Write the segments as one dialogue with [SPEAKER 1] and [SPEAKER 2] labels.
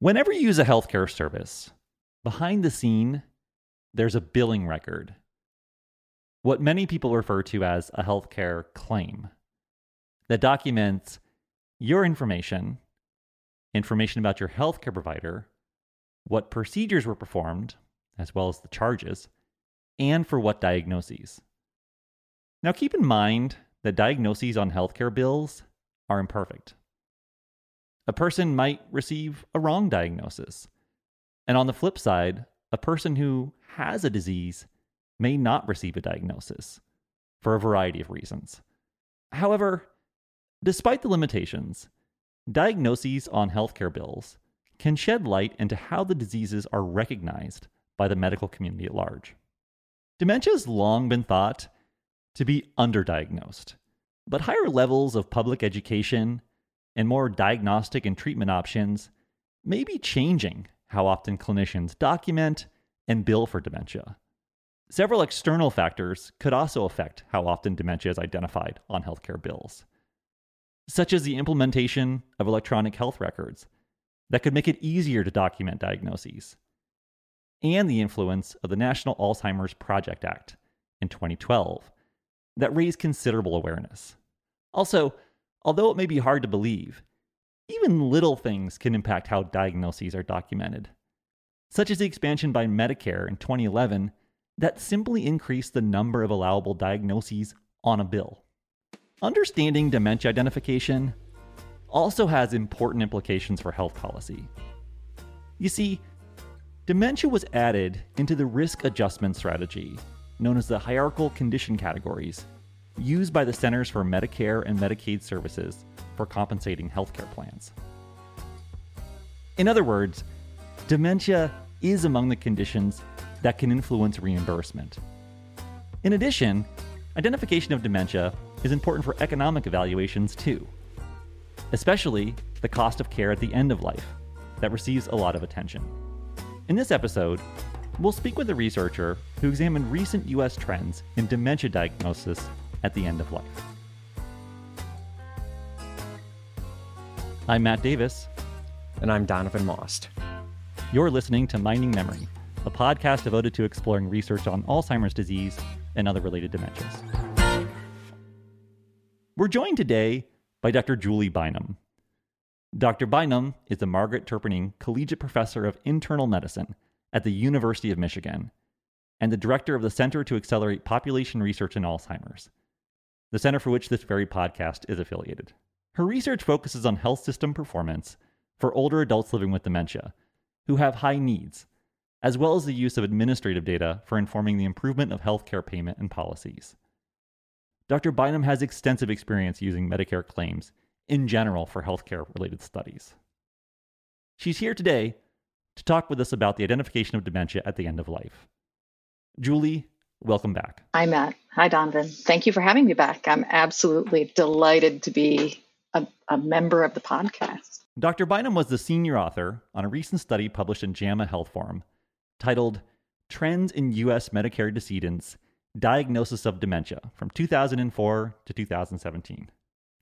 [SPEAKER 1] Whenever you use a healthcare service, behind the scene, there's a billing record, what many people refer to as a healthcare claim, that documents your information, information about your healthcare provider, what procedures were performed, as well as the charges, and for what diagnoses. Now, keep in mind that diagnoses on healthcare bills are imperfect. A person might receive a wrong diagnosis. And on the flip side, a person who has a disease may not receive a diagnosis for a variety of reasons. However, despite the limitations, diagnoses on healthcare bills can shed light into how the diseases are recognized by the medical community at large. Dementia has long been thought to be underdiagnosed, but higher levels of public education and more diagnostic and treatment options may be changing how often clinicians document and bill for dementia. Several external factors could also affect how often dementia is identified on healthcare bills, such as the implementation of electronic health records that could make it easier to document diagnoses, and the influence of the National Alzheimer's Project Act in 2012 that raised considerable awareness. Also, although it may be hard to believe, even little things can impact how diagnoses are documented, such as the expansion by Medicare in 2011 that simply increased the number of allowable diagnoses on a bill. Understanding dementia identification also has important implications for health policy. You see, dementia was added into the risk adjustment strategy, known as the hierarchical condition categories, used by the Centers for Medicare and Medicaid Services for compensating healthcare plans. In other words, dementia is among the conditions that can influence reimbursement. In addition, identification of dementia is important for economic evaluations too, especially the cost of care at the end of life that receives a lot of attention. In this episode, we'll speak with a researcher who examined recent US trends in dementia diagnosis at the end of life. I'm Matt Davis.
[SPEAKER 2] And I'm Donovan Maust.
[SPEAKER 1] You're listening to Mining Memory, a podcast devoted to exploring research on Alzheimer's disease and other related dementias. We're joined today by Dr. Julie Bynum. Dr. Bynum is the Margaret Terpenning Collegiate Professor of Internal Medicine at the University of Michigan and the director of the Center to Accelerate Population Research in Alzheimer's, the center for which this very podcast is affiliated. Her research focuses on health system performance for older adults living with dementia who have high needs as well as the use of administrative data for informing the improvement of healthcare payment and policies. Dr. Bynum has extensive experience using Medicare claims in general for healthcare related studies. She's here today to talk with us about the identification of dementia at the end of life. Julie, welcome back.
[SPEAKER 3] Hi, Matt. Hi, Donovan. Thank you for having me back. I'm absolutely delighted to be a, a member of the podcast.
[SPEAKER 1] Dr. Bynum was the senior author on a recent study published in JAMA Health Forum titled Trends in U.S. Medicare Decedents Diagnosis of Dementia from 2004 to 2017.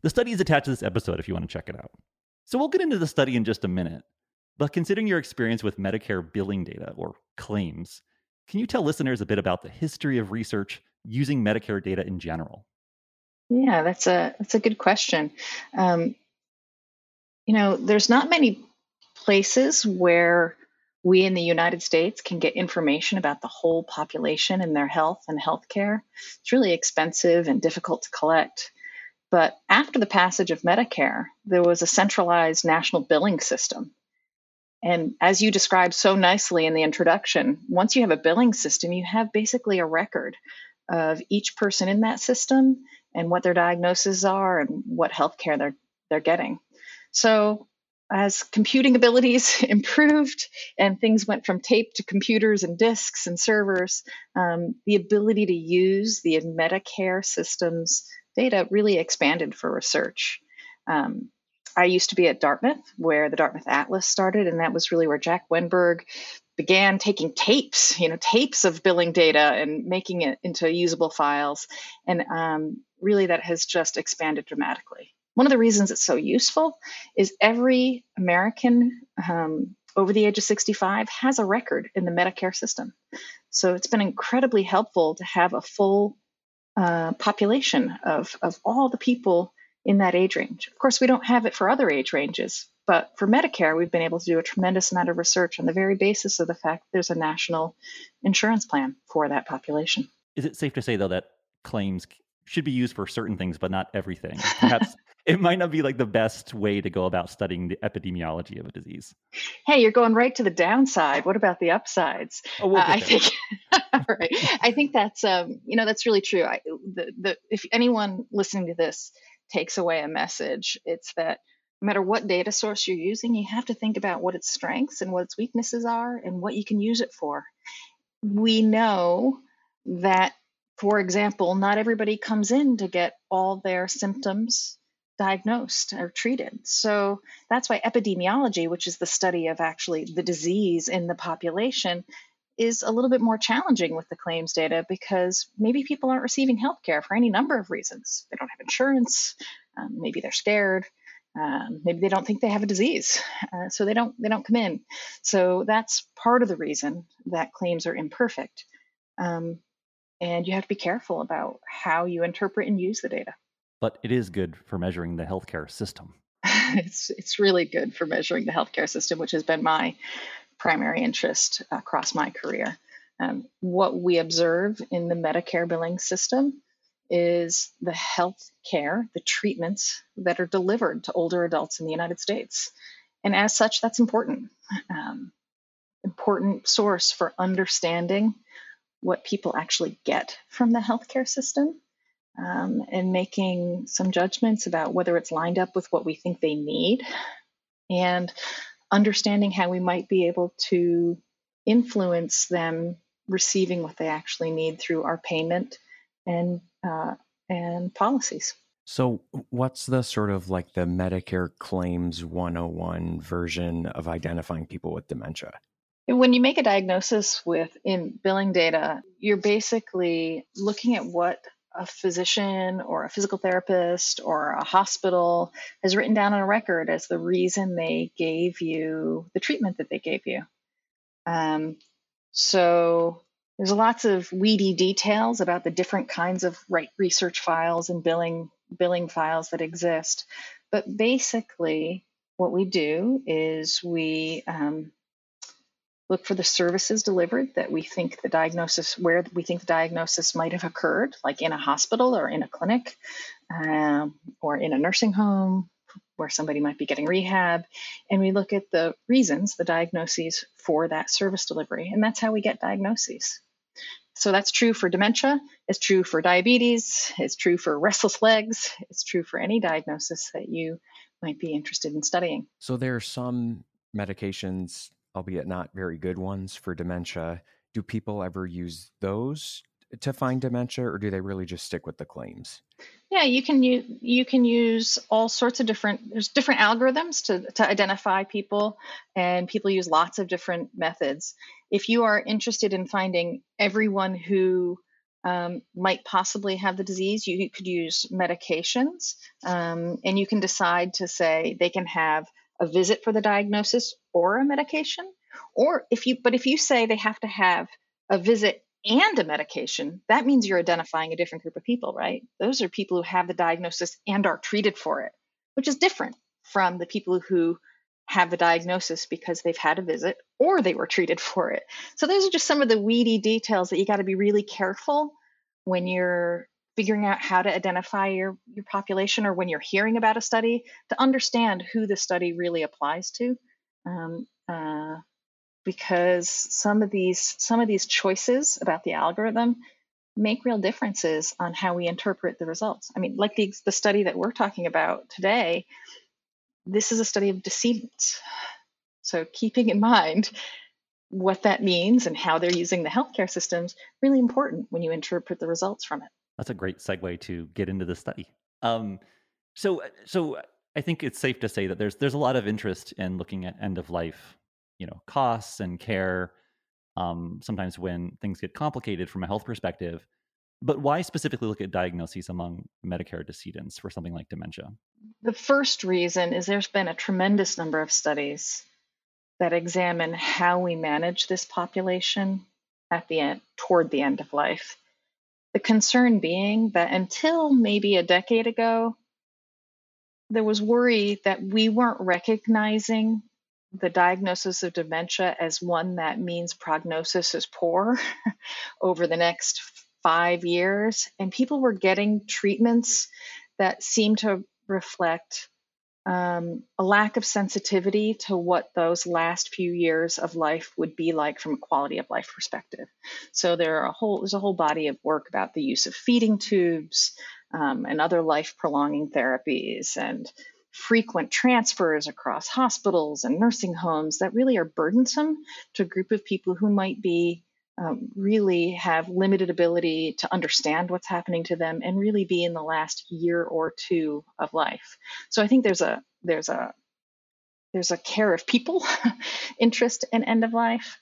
[SPEAKER 1] The study is attached to this episode if you want to check it out. So we'll get into the study in just a minute, but considering your experience with Medicare billing data or claims, can you tell listeners a bit about the history of research using Medicare data in general?
[SPEAKER 3] Yeah, that's a that's a good question. Um, you know, there's not many places where we in the United States can get information about the whole population and their health and healthcare. It's really expensive and difficult to collect. But after the passage of Medicare, there was a centralized national billing system. And as you described so nicely in the introduction, once you have a billing system, you have basically a record of each person in that system and what their diagnoses are and what healthcare they're they're getting. So as computing abilities improved and things went from tape to computers and disks and servers, um, the ability to use the Medicare system's data really expanded for research. Um, I used to be at Dartmouth, where the Dartmouth Atlas started, and that was really where Jack Wennberg began taking tapes, you know, tapes of billing data and making it into usable files. And um, really, that has just expanded dramatically. One of the reasons it's so useful is every American um, over the age of 65 has a record in the Medicare system. So it's been incredibly helpful to have a full uh, population of, of all the people in that age range. Of course, we don't have it for other age ranges, but for Medicare, we've been able to do a tremendous amount of research on the very basis of the fact there's a national insurance plan for that population.
[SPEAKER 1] Is it safe to say, though, that claims should be used for certain things, but not everything? Perhaps it might not be like the best way to go about studying the epidemiology of a disease.
[SPEAKER 3] Hey, you're going right to the downside. What about the upsides?
[SPEAKER 1] Oh, we'll
[SPEAKER 3] uh, I think, right. I think that's um, you know that's really true. I, the, the, if anyone listening to this takes away a message, it's that no matter what data source you're using, you have to think about what its strengths and what its weaknesses are and what you can use it for. We know that, for example, not everybody comes in to get all their symptoms diagnosed or treated. So that's why epidemiology, which is the study of actually the disease in the population, is a little bit more challenging with the claims data because maybe people aren't receiving health care for any number of reasons. They don't have insurance, um, maybe they're scared. Um, maybe they don't think they have a disease, uh, so they don't they don't come in. So that's part of the reason that claims are imperfect, um, and you have to be careful about how you interpret and use the data
[SPEAKER 1] but it is good for measuring the healthcare system.
[SPEAKER 3] it's it's really good for measuring the healthcare system, which has been my primary interest across my career. Um, what we observe in the Medicare billing system is the health care, the treatments that are delivered to older adults in the United States. And as such, that's important. Um, important source for understanding what people actually get from the healthcare system um, and making some judgments about whether it's lined up with what we think they need and understanding how we might be able to influence them receiving what they actually need through our payment and uh, and policies.
[SPEAKER 2] So, what's the sort of like the Medicare claims 101 version of identifying people with dementia?
[SPEAKER 3] When you make a diagnosis with in billing data, you're basically looking at what a physician or a physical therapist or a hospital has written down on a record as the reason they gave you the treatment that they gave you. Um, so there's lots of weedy details about the different kinds of right research files and billing billing files that exist. But basically, what we do is we um, look for the services delivered that we think the diagnosis where we think the diagnosis might have occurred like in a hospital or in a clinic um, or in a nursing home where somebody might be getting rehab. And we look at the reasons the diagnoses for that service delivery and that's how we get diagnoses. So that's true for dementia it's true for diabetes it's true for restless legs it's true for any diagnosis that you might be interested in studying.
[SPEAKER 2] So there are some medications albeit not very good ones for dementia. Do people ever use those to find dementia or do they really just stick with the claims?
[SPEAKER 3] Yeah, you can use you can use all sorts of different there's different algorithms to, to identify people and people use lots of different methods. If you are interested in finding everyone who um, might possibly have the disease, you could use medications um, and you can decide to say they can have a visit for the diagnosis or a medication or if you but if you say they have to have a visit and a medication that means you're identifying a different group of people right? Those are people who have the diagnosis and are treated for it which is different from the people who have the diagnosis because they've had a visit or they were treated for it. So those are just some of the weedy details that you got to be really careful when you're figuring out how to identify your, your population or when you're hearing about a study to understand who the study really applies to. Um, uh, because some of these some of these choices about the algorithm make real differences on how we interpret the results. I mean, like the, the study that we're talking about today, this is a study of decedents. So keeping in mind what that means and how they're using the healthcare systems really important when you interpret the results from it.
[SPEAKER 1] That's a great segue to get into the study. Um, so, so I think it's safe to say that there's there's a lot of interest in looking at end of life, you know, costs and care. Um, sometimes when things get complicated from a health perspective, but why specifically look at diagnoses among Medicare decedents for something like dementia?
[SPEAKER 3] The first reason is there's been a tremendous number of studies that examine how we manage this population at the end, toward the end of life. The concern being that until maybe a decade ago, there was worry that we weren't recognizing the diagnosis of dementia as one that means prognosis is poor over the next five years. And people were getting treatments that seemed to reflect um, a lack of sensitivity to what those last few years of life would be like from a quality of life perspective. So there are a whole there's a whole body of work about the use of feeding tubes um, and other life prolonging therapies and frequent transfers across hospitals and nursing homes that really are burdensome to a group of people who might be um, really have limited ability to understand what's happening to them and really be in the last year or two of life. So I think there's a there's a there's a care of people interest in end of life,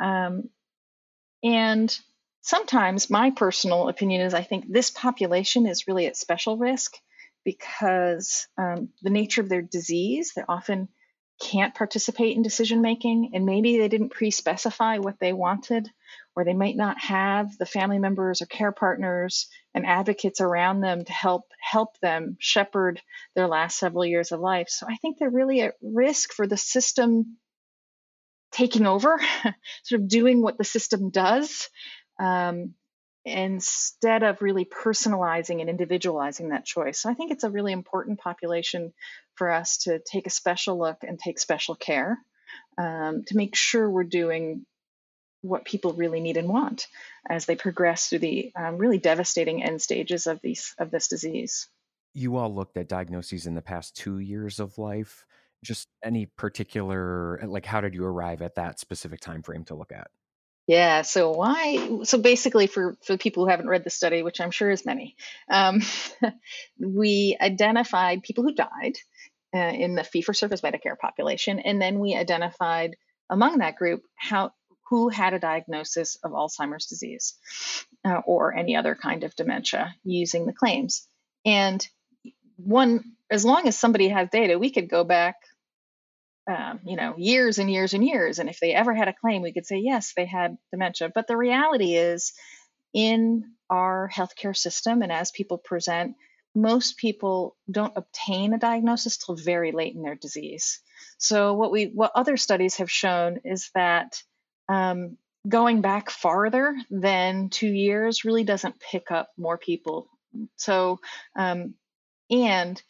[SPEAKER 3] um, and sometimes my personal opinion is I think this population is really at special risk because um, the nature of their disease, they're often can't participate in decision making, and maybe they didn't pre specify what they wanted, or they might not have the family members or care partners and advocates around them to help help them shepherd their last several years of life. So I think they're really at risk for the system taking over, sort of doing what the system does. Um, instead of really personalizing and individualizing that choice. So I think it's a really important population for us to take a special look and take special care um, to make sure we're doing what people really need and want as they progress through the um, really devastating end stages of these of this disease.
[SPEAKER 2] You all looked at diagnoses in the past two years of life. Just any particular, like, how did you arrive at that specific time frame to look at?
[SPEAKER 3] Yeah. So why? So basically, for for people who haven't read the study, which I'm sure is many, um, we identified people who died uh, in the fee-for-service Medicare population, and then we identified among that group how who had a diagnosis of Alzheimer's disease uh, or any other kind of dementia using the claims. And one, as long as somebody has data, we could go back um, you know, years and years and years. And if they ever had a claim, we could say, yes, they had dementia. But the reality is, in our healthcare system, and as people present, most people don't obtain a diagnosis till very late in their disease. So what we what other studies have shown is that um, going back farther than two years really doesn't pick up more people. So um, and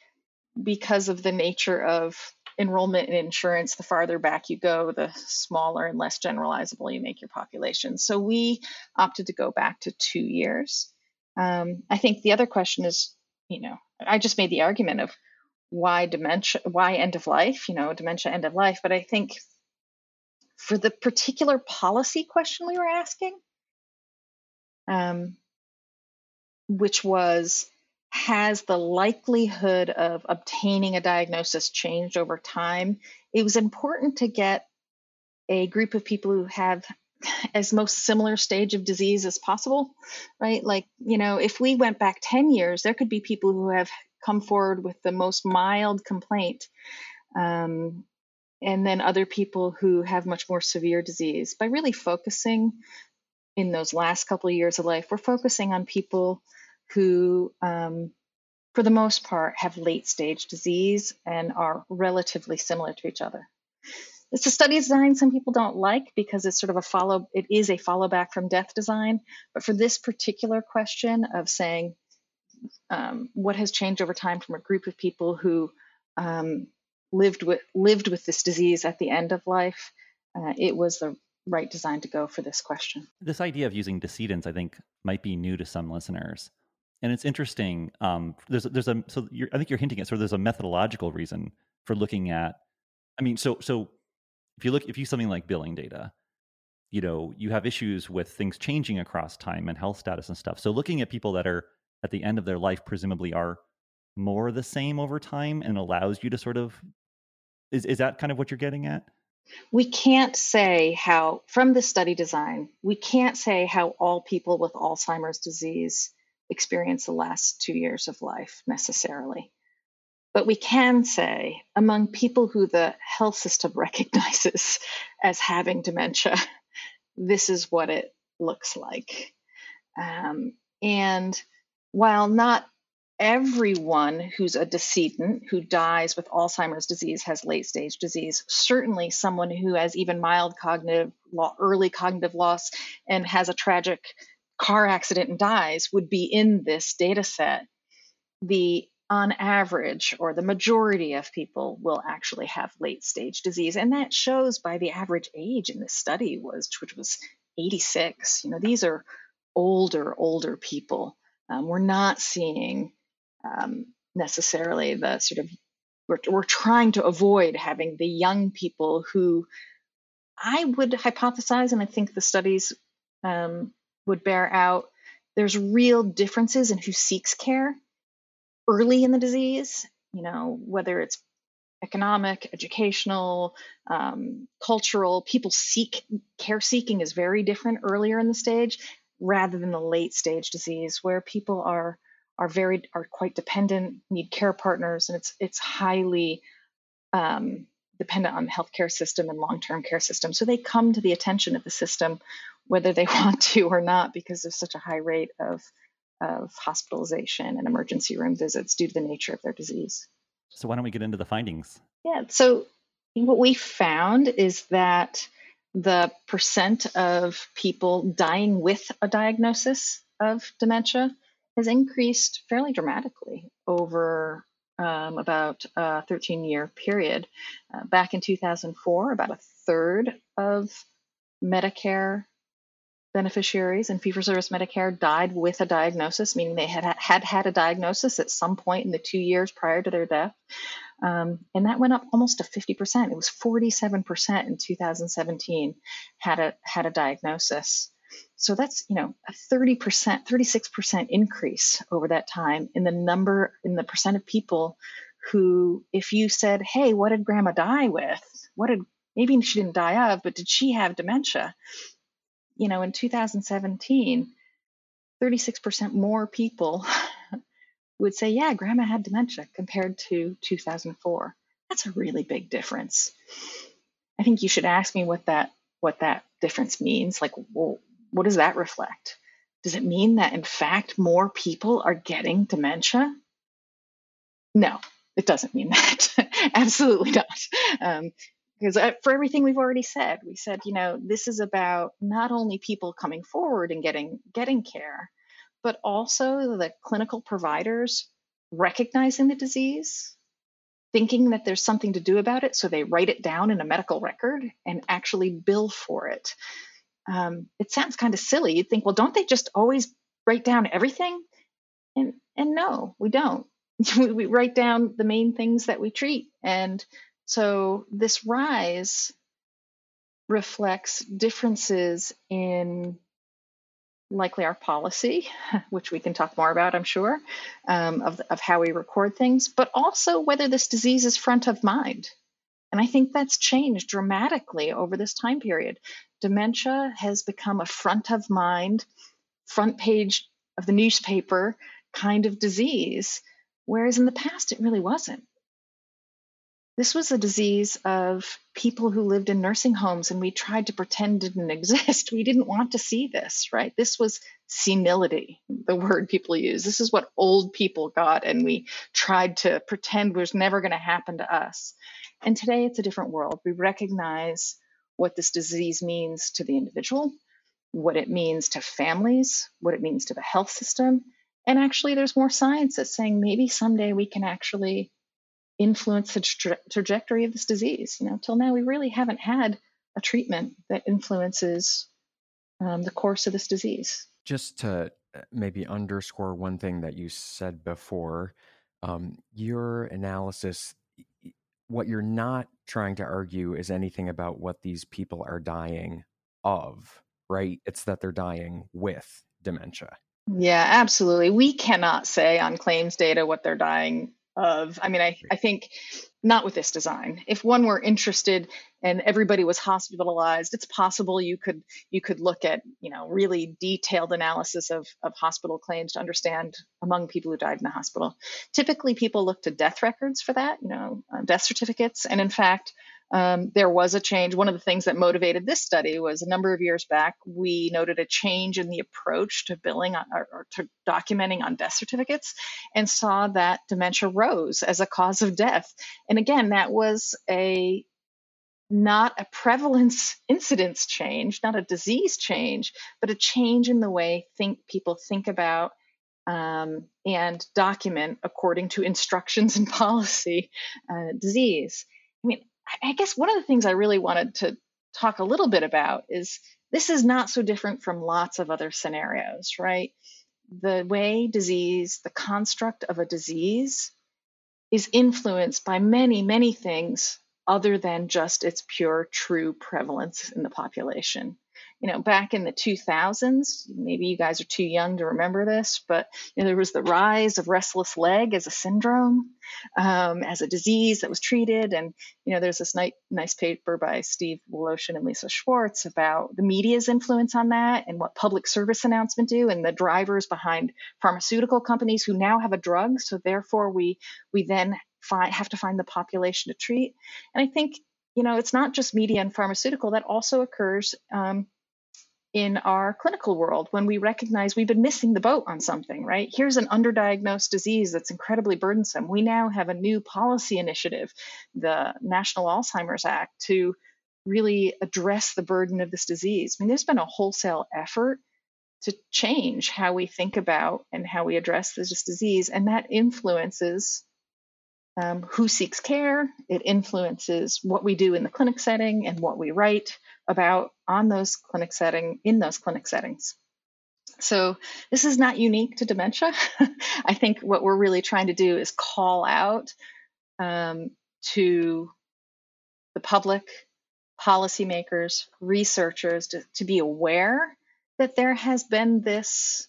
[SPEAKER 3] because of the nature of enrollment in insurance, the farther back you go, the smaller and less generalizable you make your population. So we opted to go back to two years. Um, I think the other question is, you know, I just made the argument of why dementia, why end of life, you know, dementia end of life. But I think for the particular policy question we were asking, um, which was has the likelihood of obtaining a diagnosis changed over time, it was important to get a group of people who have as most similar stage of disease as possible, right? Like, you know, if we went back 10 years, there could be people who have come forward with the most mild complaint. Um, and then other people who have much more severe disease. By really focusing in those last couple of years of life, we're focusing on people who, um, for the most part, have late stage disease and are relatively similar to each other. It's a study design some people don't like because it's sort of a follow, it is a follow back from death design. But for this particular question of saying um, what has changed over time from a group of people who um, lived with lived with this disease at the end of life, uh, it was the right design to go for this question.
[SPEAKER 1] This idea of using decedents, I think, might be new to some listeners and it's interesting. Um, there's there's a so I think you're hinting at so there's a methodological reason for looking at. I mean, so so if you look if you something like billing data, you know you have issues with things changing across time and health status and stuff. So looking at people that are at the end of their life presumably are more the same over time and allows you to sort of is is that kind of what you're getting at?
[SPEAKER 3] We can't say how, from the study design, we can't say how all people with Alzheimer's disease experience the last two years of life necessarily. But we can say among people who the health system recognizes as having dementia, this is what it looks like. Um, and while not everyone who's a decedent who dies with Alzheimer's disease has late stage disease. Certainly, someone who has even mild cognitive, early cognitive loss and has a tragic car accident and dies would be in this data set. The on average, or the majority of people will actually have late stage disease. And that shows by the average age in this study was, which was 86. You know, these are older, older people. Um, we're not seeing um, necessarily the sort of we're, we're trying to avoid having the young people who I would hypothesize, and I think the studies um, would bear out, there's real differences in who seeks care early in the disease, you know, whether it's economic, educational, um, cultural, people seek care seeking is very different earlier in the stage rather than the late stage disease where people are are very are quite dependent, need care partners, and it's it's highly um, dependent on the healthcare system and long-term care system. So they come to the attention of the system whether they want to or not because there's such a high rate of of hospitalization and emergency room visits due to the nature of their disease.
[SPEAKER 1] So why don't we get into the findings?
[SPEAKER 3] Yeah. So what we found is that the percent of people dying with a diagnosis of dementia has increased fairly dramatically over um, about a 13 year period. Uh, back in 2004, about a third of Medicare beneficiaries in fee for service Medicare died with a diagnosis, meaning they had had had a diagnosis at some point in the two years prior to their death. Um, and that went up almost to 50%. It was 47% in 2017 had a had a diagnosis. So that's, you know, a 30%, 36% increase over that time in the number, in the percent of people who, if you said, hey, what did grandma die with? What did, maybe she didn't die of, but did she have dementia? You know, in 2017, 36% more people would say, yeah, grandma had dementia compared to 2004. That's a really big difference. I think you should ask me what that what that difference means. Like, well, what does that reflect? Does it mean that in fact more people are getting dementia? No, it doesn't mean that. Absolutely not. Um, because uh, for everything we've already said, we said, you know, this is about not only people coming forward and getting getting care, but also the clinical providers recognizing the disease, thinking that there's something to do about it, so they write it down in a medical record and actually bill for it um, it sounds kind of silly. You'd think, well, don't they just always write down everything? And and no, we don't. we write down the main things that we treat, and so this rise reflects differences in likely our policy, which we can talk more about, I'm sure, um, of, of how we record things, but also whether this disease is front of mind. And I think that's changed dramatically over this time period. Dementia has become a front of mind, front page of the newspaper kind of disease, whereas in the past it really wasn't. This was a disease of people who lived in nursing homes, and we tried to pretend didn't exist. We didn't want to see this, right? This was senility, the word people use. This is what old people got, and we tried to pretend was never going to happen to us. And today it's a different world. We recognize what this disease means to the individual, what it means to families, what it means to the health system. And actually, there's more science that's saying maybe someday we can actually influence the tra- trajectory of this disease. You know, till now we really haven't had a treatment that influences um, the course of this disease.
[SPEAKER 2] Just to uh, maybe underscore one thing that you said before, um, your analysis what you're not trying to argue is anything about what these people are dying of, right? It's that they're dying with dementia.
[SPEAKER 3] Yeah, absolutely. We cannot say on claims data what they're dying of i mean i, I think not with this design. If one were interested and everybody was hospitalized it's possible you could you could look at you know really detailed analysis of, of hospital claims to understand among people who died in the hospital. Typically people look to death records for that you know uh, death certificates. And in fact um, there was a change. One of the things that motivated this study was a number of years back, we noted a change in the approach to billing or, or to documenting on death certificates and saw that dementia rose as a cause of death. And again, that was a not a prevalence incidence change, not a disease change, but a change in the way think people think about um, and document according to instructions and policy uh, disease. I mean, I guess one of the things I really wanted to talk a little bit about is this is not so different from lots of other scenarios, right? The way disease, the construct of a disease, is influenced by many, many things other than just its pure, true prevalence in the population you know, back in the 2000s, maybe you guys are too young to remember this, but you know, there was the rise of restless leg as a syndrome, um, as a disease that was treated. And, you know, there's this nice, nice paper by Steve Woloshin and Lisa Schwartz about the media's influence on that and what public service announcement do and the drivers behind pharmaceutical companies who now have a drug. So therefore we, we then find, have to find the population to treat. And I think you know, it's not just media and pharmaceutical, that also occurs um, in our clinical world when we recognize we've been missing the boat on something, right? Here's an underdiagnosed disease that's incredibly burdensome. We now have a new policy initiative, the National Alzheimer's Act, to really address the burden of this disease. I mean, there's been a wholesale effort to change how we think about and how we address this disease, and that influences um, who seeks care. It influences what we do in the clinic setting and what we write about on those clinic setting in those clinic settings. So this is not unique to dementia. I think what we're really trying to do is call out um, to the public, policymakers, researchers to, to be aware that there has been this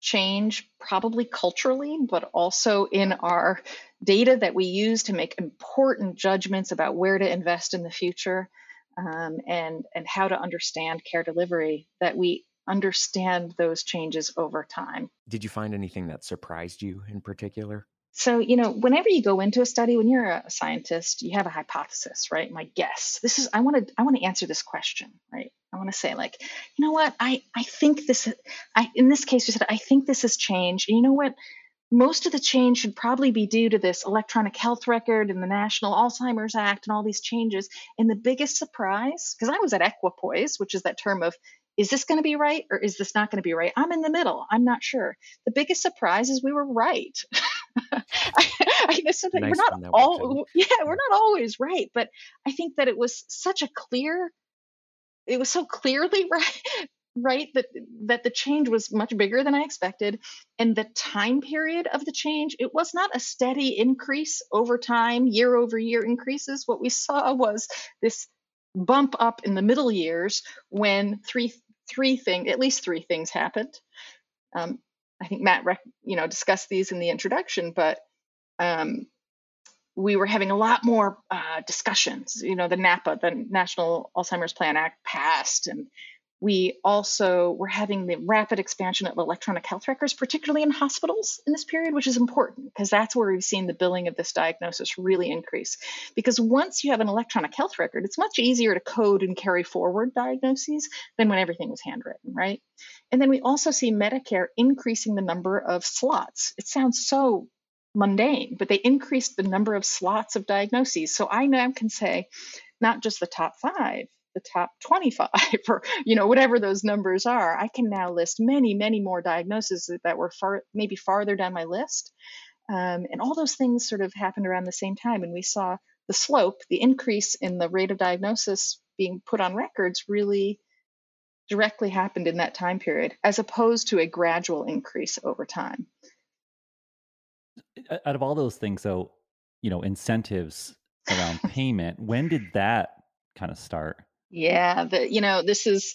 [SPEAKER 3] change, probably culturally, but also in our data that we use to make important judgments about where to invest in the future um, and and how to understand care delivery that we understand those changes over time.
[SPEAKER 2] Did you find anything that surprised you in particular?
[SPEAKER 3] So, you know, whenever you go into a study, when you're a scientist, you have a hypothesis, right? My guess. This is I want to I want to answer this question, right? I want to say like, you know what? I I think this I in this case you said I think this has changed. And you know what? Most of the change should probably be due to this electronic health record and the National Alzheimer's Act and all these changes. And the biggest surprise, because I was at equipoise, which is that term of is this going to be right or is this not going to be right? I'm in the middle. I'm not sure. The biggest surprise is we were right. I, I nice we're not all yeah, we're not always right, but I think that it was such a clear it was so clearly right right that that the change was much bigger than i expected. And the time period of the change it was not a steady increase over time year over year increases. What we saw was this bump up in the middle years when three three things at least three things happened. Um, i think matt rec- you know discussed these in the introduction but um, we were having a lot more uh, discussions. You know the napa the national alzheimer's plan act passed and we also were having the rapid expansion of electronic health records, particularly in hospitals in this period, which is important because that's where we've seen the billing of this diagnosis really increase. Because once you have an electronic health record, it's much easier to code and carry forward diagnoses than when everything was handwritten, right? And then we also see Medicare increasing the number of slots. It sounds so mundane, but they increased the number of slots of diagnoses. So I now can say, not just the top five, the top 25 or you know whatever those numbers are. I can now list many many more diagnoses that were far maybe farther down my list. Um, and all those things sort of happened around the same time and we saw the slope the increase in the rate of diagnosis being put on records really directly happened in that time period as opposed to a gradual increase over time.
[SPEAKER 1] Out of all those things though you know incentives around payment when did that kind of start
[SPEAKER 3] yeah, the, you know, this is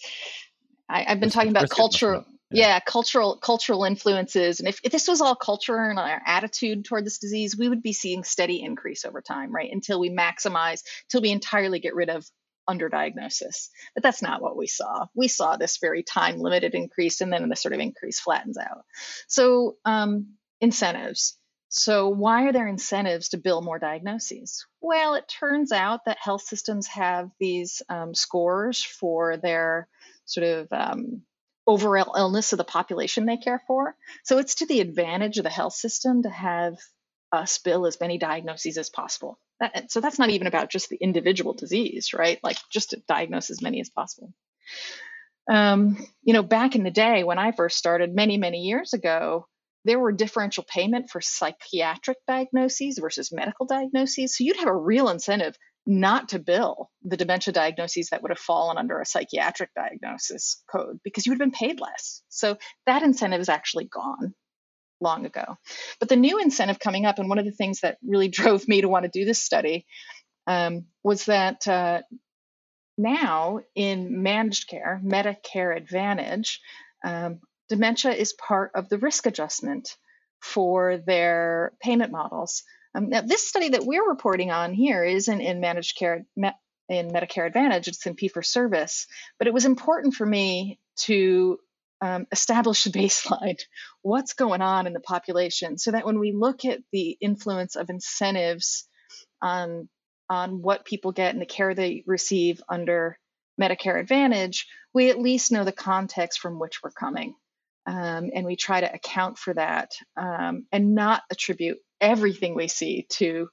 [SPEAKER 3] I, have been talking about cultural. Yeah. yeah. cultural cultural influences, and if, if this was all culture and our attitude toward this disease, we would be seeing steady increase over time, right? Until we maximize, until we entirely get rid of underdiagnosis. But that's not what we saw. We saw this very time limited increase, and then the sort of increase flattens out. So um, incentives. So, why are there incentives to bill more diagnoses? Well, it turns out that health systems have these um, scores for their sort of um, overall illness of the population they care for. So, it's to the advantage of the health system to have us bill as many diagnoses as possible. That, so, that's not even about just the individual disease, right? Like, just to diagnose as many as possible. Um, you know, back in the day when I first started many, many years ago, there were differential payment for psychiatric diagnoses versus medical diagnoses. So you'd have a real incentive not to bill the dementia diagnoses that would have fallen under a psychiatric diagnosis code because you would have been paid less. So that incentive is actually gone long ago. But the new incentive coming up, and one of the things that really drove me to want to do this study um, was that uh, now in managed care, Medicare Advantage, um, dementia is part of the risk adjustment for their payment models. Um, now, this study that we're reporting on here isn't in managed care in Medicare Advantage; it's in fee for service. But it was important for me to um, establish a baseline. What's going on in the population, so that when we look at the influence of incentives on on what people get and the care they receive under Medicare Advantage, we at least know the context from which we're coming um, and we try to account for that um, and not attribute everything we see to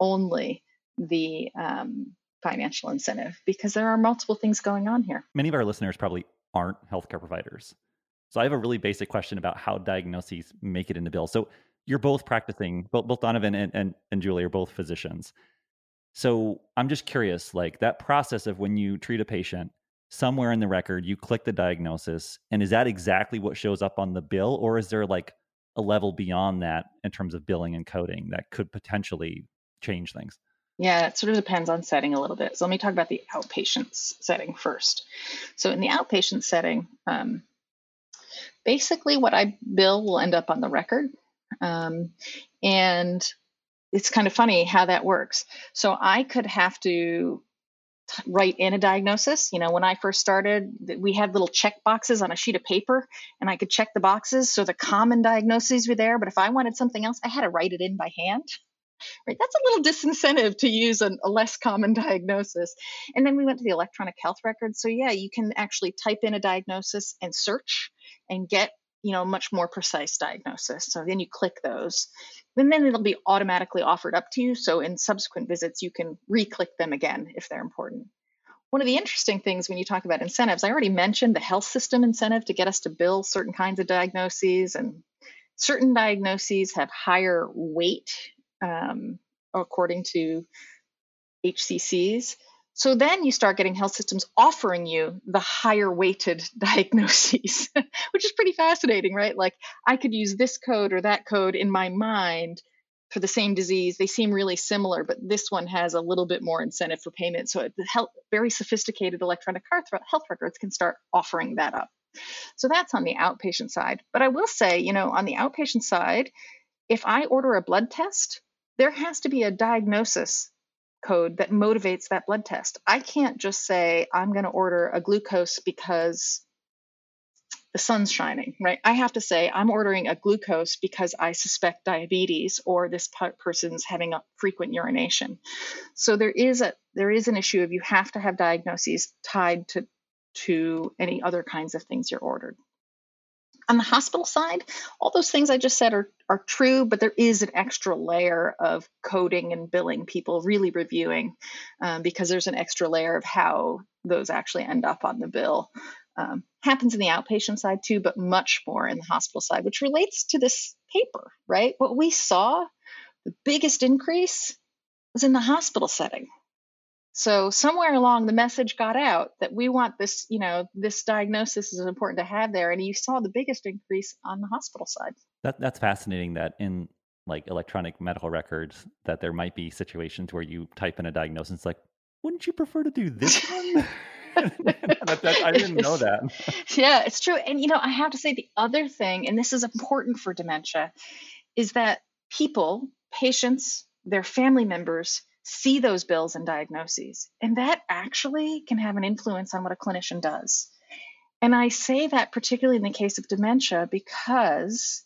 [SPEAKER 3] only the um, financial incentive because there are multiple things going on here.
[SPEAKER 1] Many of our listeners probably aren't healthcare providers. So I have a really basic question about how diagnoses make it into bills. So you're both practicing, both, both Donovan and, and, and Julie are both physicians. So I'm just curious, like that process of when you treat a patient, somewhere in the record you click the diagnosis and is that exactly what shows up on the bill or is there like a level beyond that in terms of billing and coding that could potentially change things?
[SPEAKER 3] Yeah it sort of depends on setting a little bit. So let me talk about the outpatient setting first. So in the outpatient setting um, basically what i bill will end up on the record um, and it's kind of funny how that works. So i could have to write in a diagnosis. You know, when I first started, we had little check boxes on a sheet of paper, and I could check the boxes. So the common diagnoses were there. But if I wanted something else, I had to write it in by hand. Right, that's a little disincentive to use a, a less common diagnosis. And then we went to the electronic health record. So yeah, you can actually type in a diagnosis and search and get you know much more precise diagnosis. So then you click those, and then it'll be automatically offered up to you. So in subsequent visits, you can re-click them again if they're important. One of the interesting things when you talk about incentives, I already mentioned the health system incentive to get us to bill certain kinds of diagnoses, and certain diagnoses have higher weight um, according to HCCs. So then you start getting health systems offering you the higher weighted diagnoses, which is pretty fascinating, right? Like I could use this code or that code in my mind for the same disease. They seem really similar, but this one has a little bit more incentive for payment. So health, very sophisticated electronic health records can start offering that up. So that's on the outpatient side. But I will say, you know, on the outpatient side, if I order a blood test, there has to be a diagnosis code that motivates that blood test. I can't just say, I'm going to order a glucose because the sun's shining, right? I have to say, I'm ordering a glucose because I suspect diabetes or this person's having a frequent urination. So there is a there is an issue of you have to have diagnoses tied to to any other kinds of things you're ordered. On the hospital side, all those things I just said are, are true, but there is an extra layer of coding and billing people really reviewing um, because there's an extra layer of how those actually end up on the bill. Um, happens in the outpatient side too, but much more in the hospital side, which relates to this paper, right? What we saw, the biggest increase was in the hospital setting. So somewhere along the message got out that we want this, you know, this diagnosis is important to have there. And you saw the biggest increase on the hospital side.
[SPEAKER 1] That, that's fascinating that in like electronic medical records that there might be situations where you type in a diagnosis like, wouldn't you prefer to do this one? that, I didn't know that.
[SPEAKER 3] yeah, it's true. And you know, I have to say the other thing, and this is important for dementia, is that people, patients, their family members see those bills and diagnoses. And that actually can have an influence on what a clinician does. And I say that particularly in the case of dementia because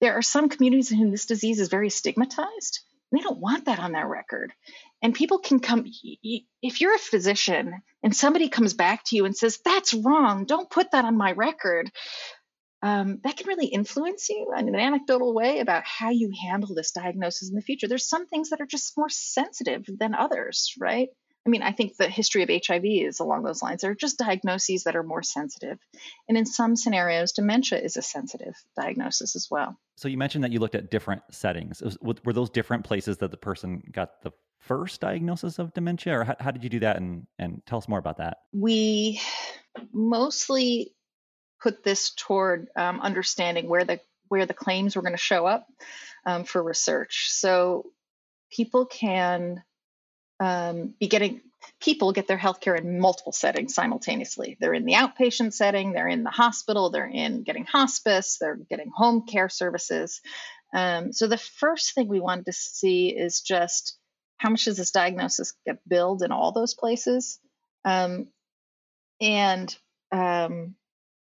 [SPEAKER 3] there are some communities in whom this disease is very stigmatized. They don't want that on their record. And people can come, if you're a physician and somebody comes back to you and says, that's wrong, don't put that on my record, um, that can really influence you in an anecdotal way about how you handle this diagnosis in the future. There's some things that are just more sensitive than others, right? I mean, I think the history of HIV is along those lines. There are just diagnoses that are more sensitive. And in some scenarios, dementia is a sensitive diagnosis as well.
[SPEAKER 1] So you mentioned that you looked at different settings. were those different places that the person got the first diagnosis of dementia, or how, how did you do that? And, and tell us more about that.
[SPEAKER 3] We mostly put this toward um, understanding where the where the claims were going to show up um, for research. So people can um, be getting people get their healthcare in multiple settings simultaneously. They're in the outpatient setting, they're in the hospital, they're in getting hospice, they're getting home care services. Um, so the first thing we wanted to see is just how much does this diagnosis get billed in all those places, um, and um,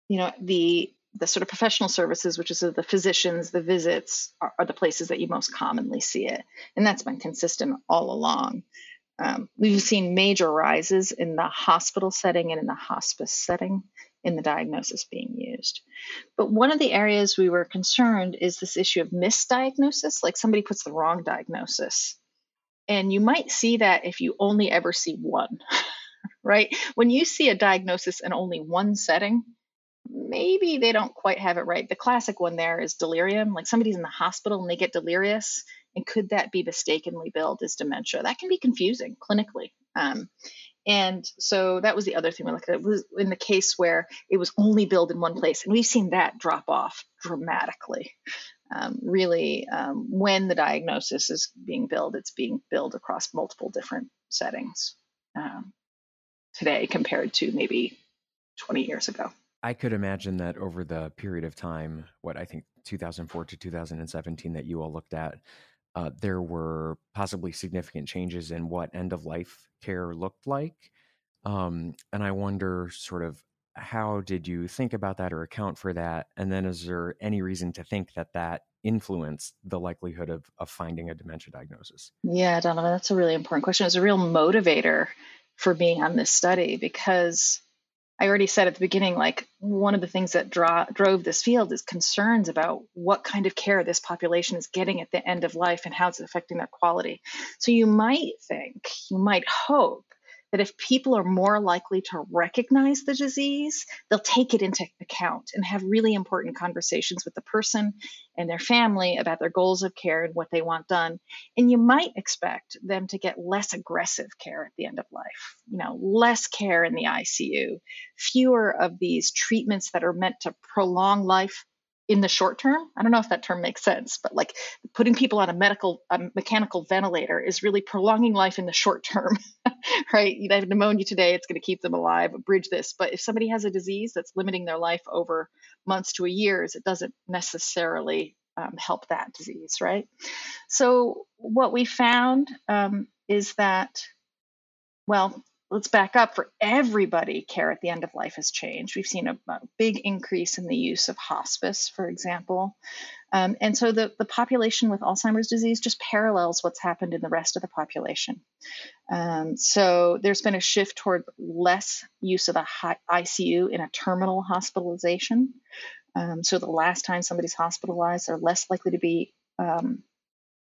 [SPEAKER 3] you know the the sort of professional services, which is the physicians, the visits, are, are, the places that you most commonly see it, and that's been consistent all along. Um, we've seen major rises in the hospital setting and in the hospice setting in the diagnosis being used. But one of the areas we were concerned is this issue of misdiagnosis, like somebody puts the wrong diagnosis. And you might see that if you only ever see one, right? When you see a diagnosis in only one setting, maybe they don't quite have it right. The classic one there is delirium. Like somebody's in the hospital and they get delirious, and could that be mistakenly billed as dementia? That can be confusing clinically. Um, and so that was the other thing we looked at. It was in the case where it was only billed in one place, and we've seen that drop off dramatically. Um, really, um, when the diagnosis is being billed, it's being billed across multiple different settings um, today compared to maybe 20 years ago.
[SPEAKER 2] I could imagine that over the period of time, what I think 2004 to 2017 that you all looked at, uh, there were possibly significant changes in what end of life care looked like. Um, and I wonder, sort of, how did you think about that or account for that? And then, is there any reason to think that that influenced the likelihood of, of finding a dementia diagnosis?
[SPEAKER 3] Yeah, Donovan, that's a really important question. It was a real motivator for being on this study because I already said at the beginning, like one of the things that draw, drove this field is concerns about what kind of care this population is getting at the end of life and how it's affecting their quality. So you might think, you might hope that if people are more likely to recognize the disease, they'll take it into account and have really important conversations with the person and their family about their goals of care and what they want done. And you might expect them to get less aggressive care at the end of life, you know, less care in the ICU, fewer of these treatments that are meant to prolong life in the short term. I don't know if that term makes sense, but like putting people on a medical, a mechanical ventilator is really prolonging life in the short term, right? You have pneumonia today, it's going to keep them alive, bridge this. But if somebody has a disease that's limiting their life over months to a years, it doesn't necessarily um, help that disease, right? So what we found um, is that, well, let's back up. For everybody care at the end of life has changed. We've seen a, a big increase in the use of hospice for example. Um, and so the, the population with alzheimer's disease just parallels what's happened in the rest of the population. Um, so there's been a shift toward less use of the icu in a terminal hospitalization. Um, so the last time somebody's hospitalized they're less likely to be um,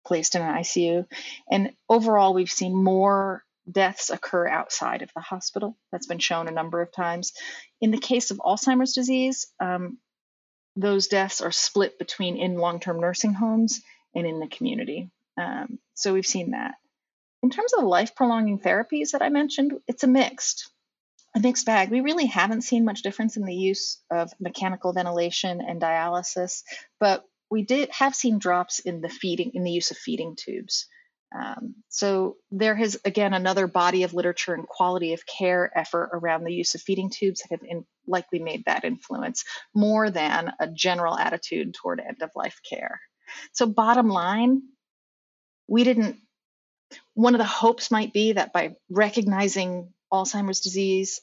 [SPEAKER 3] placed in an icu and overall we've seen more deaths occur outside of the hospital. That's been shown a number of times. In the case of Alzheimer's disease, um, those deaths are split between in long term nursing homes and in the community. Um, so we've seen that. In terms of life prolonging therapies that I mentioned, it's a mixed. A mixed bag. We really haven't seen much difference in the use of mechanical ventilation and dialysis, but we did have seen drops in the feeding in the use of feeding tubes. Um, so there has again another body of literature and quality of care effort around the use of feeding tubes that have in, likely made that influence more than a general attitude toward end of life care. So bottom line, we didn't. One of the hopes might be that by recognizing Alzheimer's disease,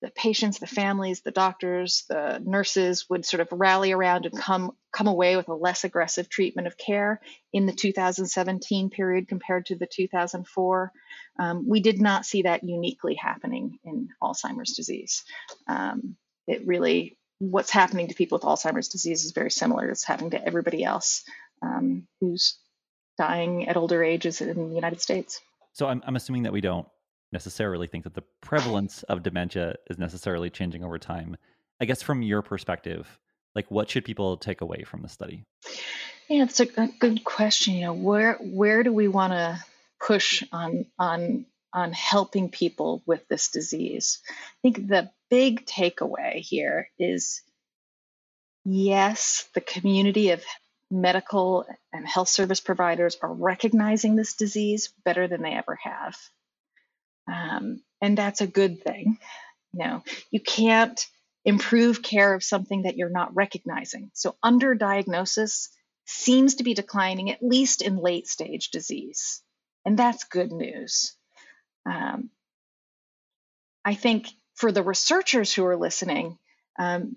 [SPEAKER 3] the patients, the families, the doctors, the nurses would sort of rally around and come come away with a less aggressive treatment of care in the 2017 period compared to the 2004. Um, we did not see that uniquely happening in Alzheimer's disease. Um, it really, what's happening to people with Alzheimer's disease is very similar. It's happening to everybody else um, who's dying at older ages in the United States.
[SPEAKER 1] So I'm, I'm assuming that we don't necessarily think that the prevalence of dementia is necessarily changing over time. I guess from your perspective, like what should people take away from the study?
[SPEAKER 3] Yeah, it's a, a good question. You know, where where do we want to push on on on helping people with this disease? I think the big takeaway here is yes, the community of medical and health service providers are recognizing this disease better than they ever have. Um, and that's a good thing. You know, you can't improve care of something that you're not recognizing. So underdiagnosis seems to be declining, at least in late stage disease. And that's good news. Um, I think for the researchers who are listening, um,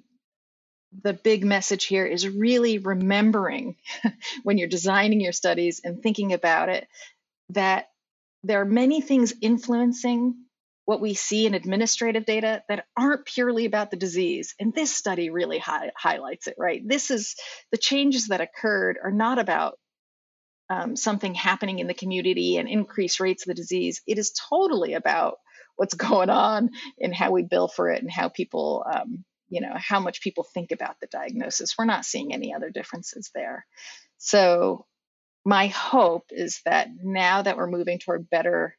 [SPEAKER 3] the big message here is really remembering when you're designing your studies and thinking about it that there are many things influencing what we see in administrative data that aren't purely about the disease. And this study really hi- highlights it, right? This is the changes that occurred are not about um, something happening in the community and increased rates of the disease. It is totally about what's going on and how we bill for it and how people, um, you know, how much people think about the diagnosis. We're not seeing any other differences there. So my hope is that now that we're moving toward better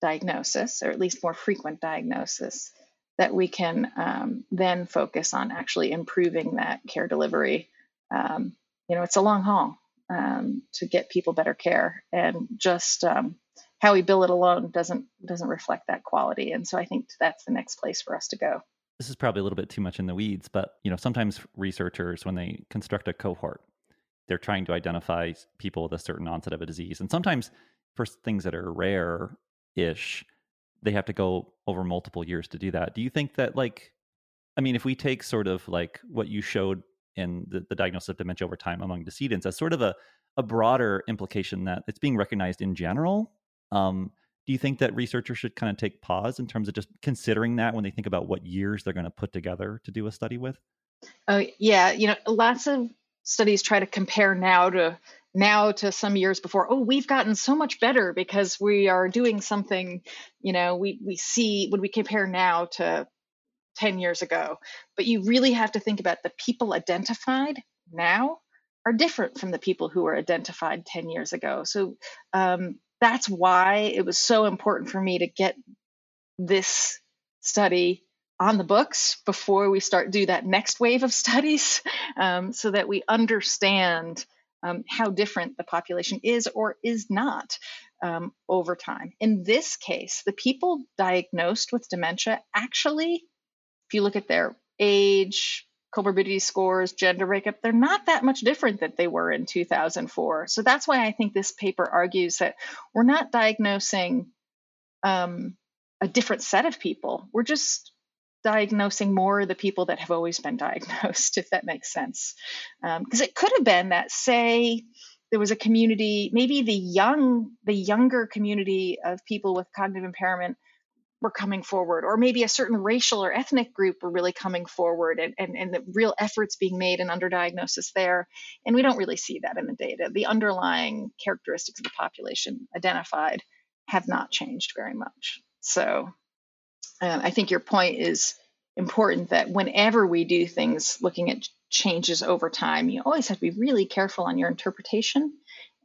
[SPEAKER 3] diagnosis, or at least more frequent diagnosis, that we can um, then focus on actually improving that care delivery. Um, you know, it's a long haul um, to get people better care, and just um, how we bill it alone doesn't doesn't reflect that quality. And so I think that's the next place for us to go.
[SPEAKER 1] This is probably a little bit too much in the weeds, but you know, sometimes researchers when they construct a cohort they're trying to identify people with a certain onset of a disease. And sometimes for things that are rare ish, they have to go over multiple years to do that. Do you think that, like, I mean, if we take sort of like what you showed in the, the diagnosis of dementia over time among decedents as sort of a, a broader implication that it's being recognized in general, um, do you think that researchers should kind of take pause in terms of just considering that when they think about what years they're going to put together to do a study with?
[SPEAKER 3] Oh yeah, you know, lots of studies try to compare now to now to some years before oh we've gotten so much better because we are doing something you know we we see when we compare now to 10 years ago. But you really have to think about the people identified now are different from the people who were identified 10 years ago. So um, that's why it was so important for me to get this study on the books before we start do that next wave of studies um, so that we understand um, how different the population is or is not um, over time. In this case, the people diagnosed with dementia actually, if you look at their age, comorbidity scores, gender breakup, they're not that much different than they were in 2004. So that's why I think this paper argues that we're not diagnosing um, a different set of people. We're just diagnosing more the people that have always been diagnosed, if that makes sense. Because um, it could have been that, say, there was a community, maybe the young, the younger community of people with cognitive impairment were coming forward, or maybe a certain racial or ethnic group were really coming forward, and, and, and the real efforts being made in underdiagnosis there. And we don't really see that in the data. The underlying characteristics of the population identified have not changed very much. So um, I think your point is important that whenever we do things looking at changes over time, you always have to be really careful on your interpretation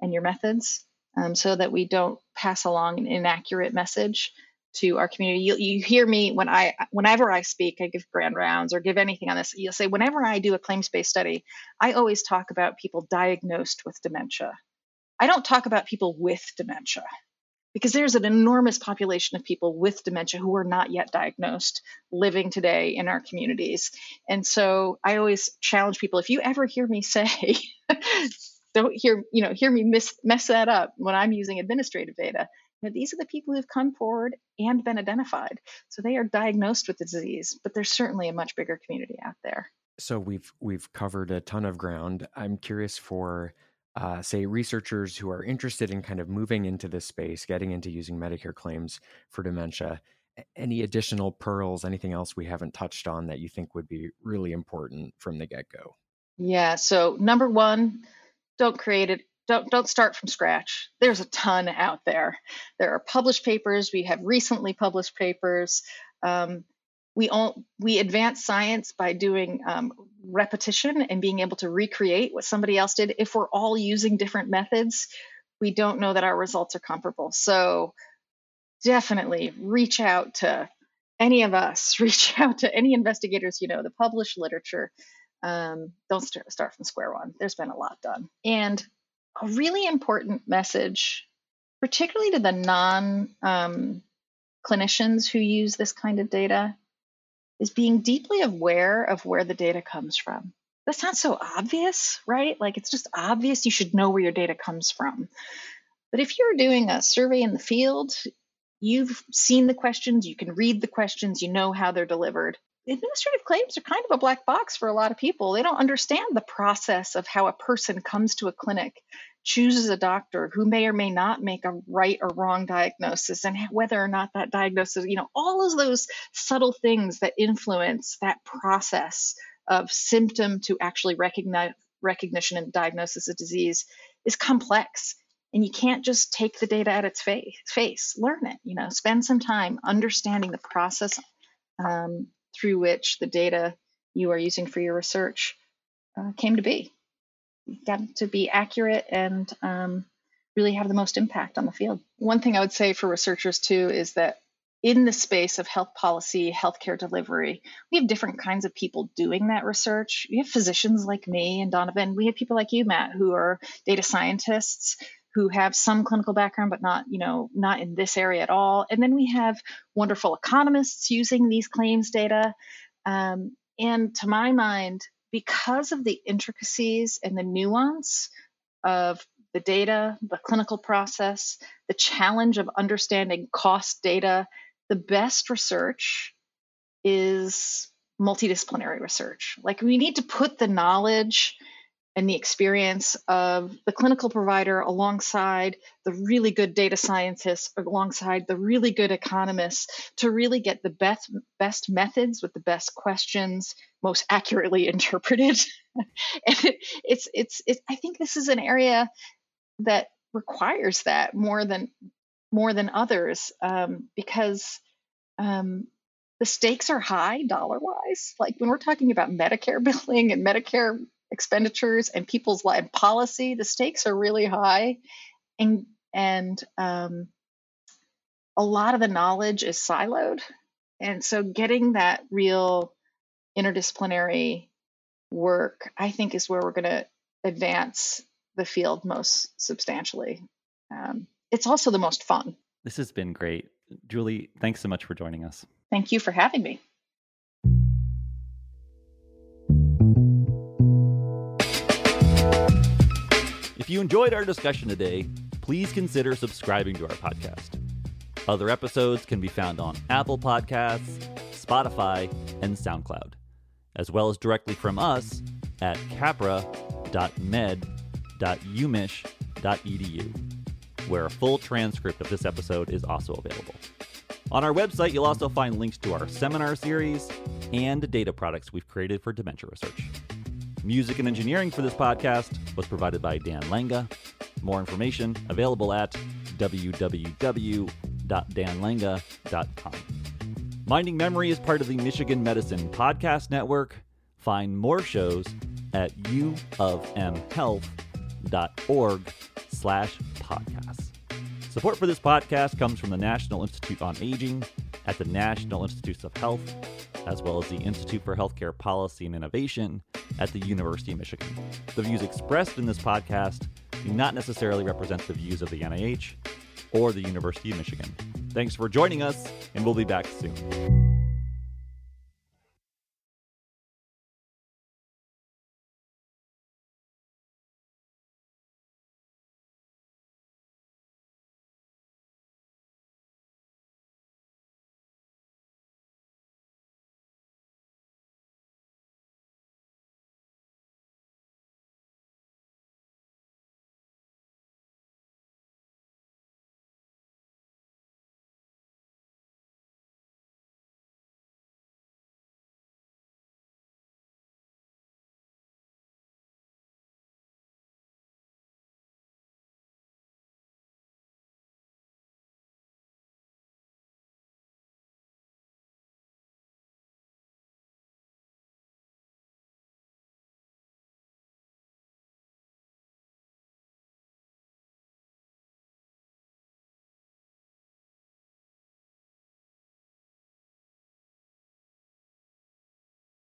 [SPEAKER 3] and your methods um, so that we don't pass along an inaccurate message to our community. You, you hear me when I, whenever I speak, I give grand rounds or give anything on this. You'll say, whenever I do a claims based study, I always talk about people diagnosed with dementia. I don't talk about people with dementia because there's an enormous population of people with dementia who are not yet diagnosed living today in our communities. And so I always challenge people if you ever hear me say, don't hear, you know, hear me miss, mess that up when I'm using administrative data. These are the people who've come forward and been identified. So they are diagnosed with the disease, but there's certainly a much bigger community out there.
[SPEAKER 2] So we've we've covered a ton of ground. I'm curious for uh, say researchers who are interested in kind of moving into this space, getting into using Medicare claims for dementia, any additional pearls, anything else we haven't touched on that you think would be really important from the get go?
[SPEAKER 3] Yeah. So number one, don't create it. Don't don't start from scratch. There's a ton out there. There are published papers. We have recently published papers. Um, we all we advance science by doing um, repetition and being able to recreate what somebody else did. If we're all using different methods we don't know that our results are comparable. So definitely reach out to any of us reach out to any investigators you know the published literature. Um, don't start, start from square one. There's been a lot done. And a really important message particularly to the non um, clinicians who use this kind of data is being deeply aware of where the data comes from. That sounds so obvious, right? Like it's just obvious you should know where your data comes from. But if you're doing a survey in the field, you've seen the questions, you can read the questions, you know how they're delivered. Administrative claims are kind of a black box for a lot of people. They don't understand the process of how a person comes to a clinic chooses a doctor who may or may not make a right or wrong diagnosis and whether or not that diagnosis, you know, all of those subtle things that influence that process of symptom to actually recognize recognition and diagnosis of disease is complex and you can't just take the data at its face, face. learn it you know spend some time understanding the process um, through which the data you are using for your research uh, came to be got to be accurate and um, really have the most impact on the field. One thing I would say for researchers too is that in the space of health policy, healthcare delivery, we have different kinds of people doing that research. We have physicians like me and Donovan. We have people like you, Matt, who are data scientists who have some clinical background but not you know not in this area at all and then we have wonderful economists using these claims data um, and to my mind because of the intricacies and the nuance of the data, the clinical process, the challenge of understanding cost data, the best research is multidisciplinary research. Like we need to put the knowledge and the experience of the clinical provider alongside the really good data scientists alongside the really good economists to really get the best best methods with the best questions most accurately interpreted. And it, it's it's it, i think this is an area that requires that more than more than others um, because um, the stakes are high dollar wise like when we're talking about medicare billing and medicare expenditures and people's life policy, the stakes are really high, and and um, a lot of the knowledge is siloed, and so getting that real interdisciplinary work, I think, is where we're going to advance the field most substantially. Um, it's also the most fun.
[SPEAKER 1] This has been great. Julie, thanks so much for joining us.
[SPEAKER 3] Thank you for having me.
[SPEAKER 1] If you enjoyed our discussion today, please consider subscribing to our podcast. Other episodes can be found on Apple Podcasts, Spotify, and SoundCloud, as well as directly from us at capra.med.umich.edu, where a full transcript of this episode is also available. On our website, you'll also find links to our seminar series and data products we've created for dementia research. Music and engineering for this podcast was provided by Dan Langa. More information available at www.danlanga.com. Minding Memory is part of the Michigan Medicine Podcast Network. Find more shows at uofmhealth.org slash podcasts. Support for this podcast comes from the National Institute on Aging at the National Institutes of Health, as well as the Institute for Healthcare Policy and Innovation at the University of Michigan. The views expressed in this podcast do not necessarily represent the views of the NIH or the University of Michigan. Thanks for joining us, and we'll be back soon.